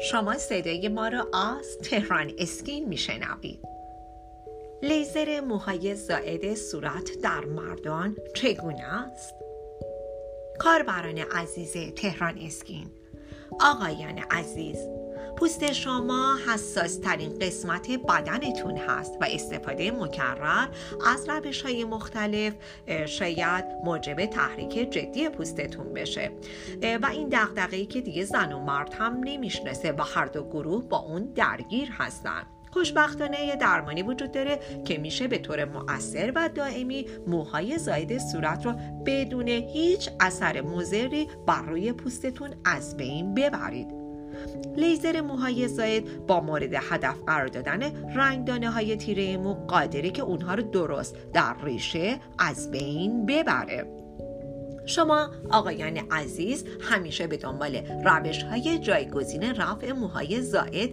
شما صدای ما را از تهران اسکین میشنوید لیزر موهای زائد صورت در مردان چگونه است؟ کاربران عزیز تهران اسکین آقایان عزیز پوست شما حساس ترین قسمت بدنتون هست و استفاده مکرر از روش های مختلف شاید موجب تحریک جدی پوستتون بشه. و این دقدقه که دیگه زن و مرد هم نمی‌شناسه و هر دو گروه با اون درگیر هستن. خوشبختانه یه درمانی وجود داره که میشه به طور مؤثر و دائمی موهای زاید صورت رو بدون هیچ اثر مضری بر روی پوستتون از بین ببرید. لیزر موهای زاید با مورد هدف قرار دادن رنگدانه های تیره مو قادره که اونها رو درست در ریشه از بین ببره. شما آقایان عزیز همیشه به دنبال روش های جایگزین رفع موهای زائد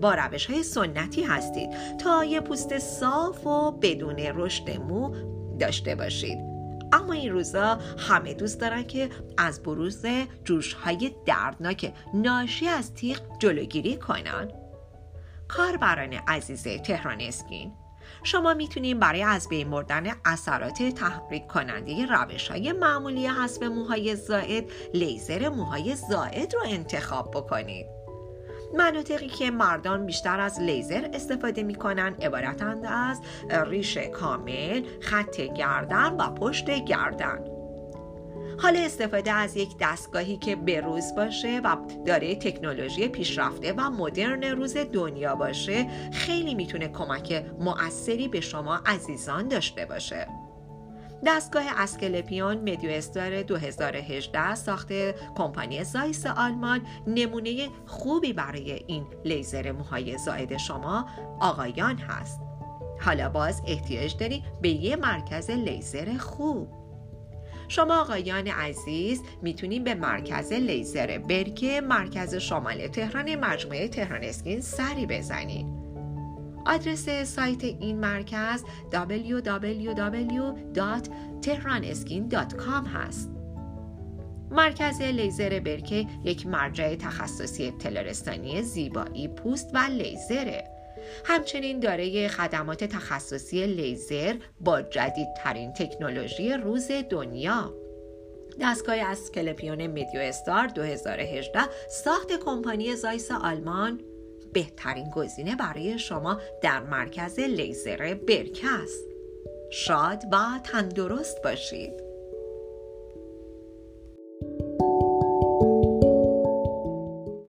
با روش های سنتی هستید تا یه پوست صاف و بدون رشد مو داشته باشید. اما این روزا همه دوست دارن که از بروز جوش های دردناک ناشی از تیغ جلوگیری کنن. کاربران عزیز تهران اسکین شما می‌تونید برای از بین بردن اثرات تحریک کننده روش های معمولی حسب موهای زائد لیزر موهای زائد رو انتخاب بکنید. مناطقی که مردان بیشتر از لیزر استفاده می کنند عبارتند از ریش کامل، خط گردن و پشت گردن. حال استفاده از یک دستگاهی که بروز باشه و داره تکنولوژی پیشرفته و مدرن روز دنیا باشه خیلی می‌تونه کمک مؤثری به شما عزیزان داشته باشه. دستگاه اسکلپیون مدیو استار 2018 ساخته کمپانی زایس آلمان نمونه خوبی برای این لیزر موهای زائد شما آقایان هست. حالا باز احتیاج داری به یه مرکز لیزر خوب. شما آقایان عزیز می‌تونید به مرکز لیزر برکه مرکز شمال تهران مجموعه تهران اسکین سری بزنید. آدرس سایت این مرکز www.tehraneskin.com هست. مرکز لیزر برکه یک مرجع تخصصی تلرستانی زیبایی پوست و لیزره. همچنین دارای خدمات تخصصی لیزر با جدیدترین تکنولوژی روز دنیا. دستگاه از کلپیون میدیو استار 2018 ساخت کمپانی زایس آلمان بهترین گزینه برای شما در مرکز لیزر برکه است. شاد و تندرست باشید.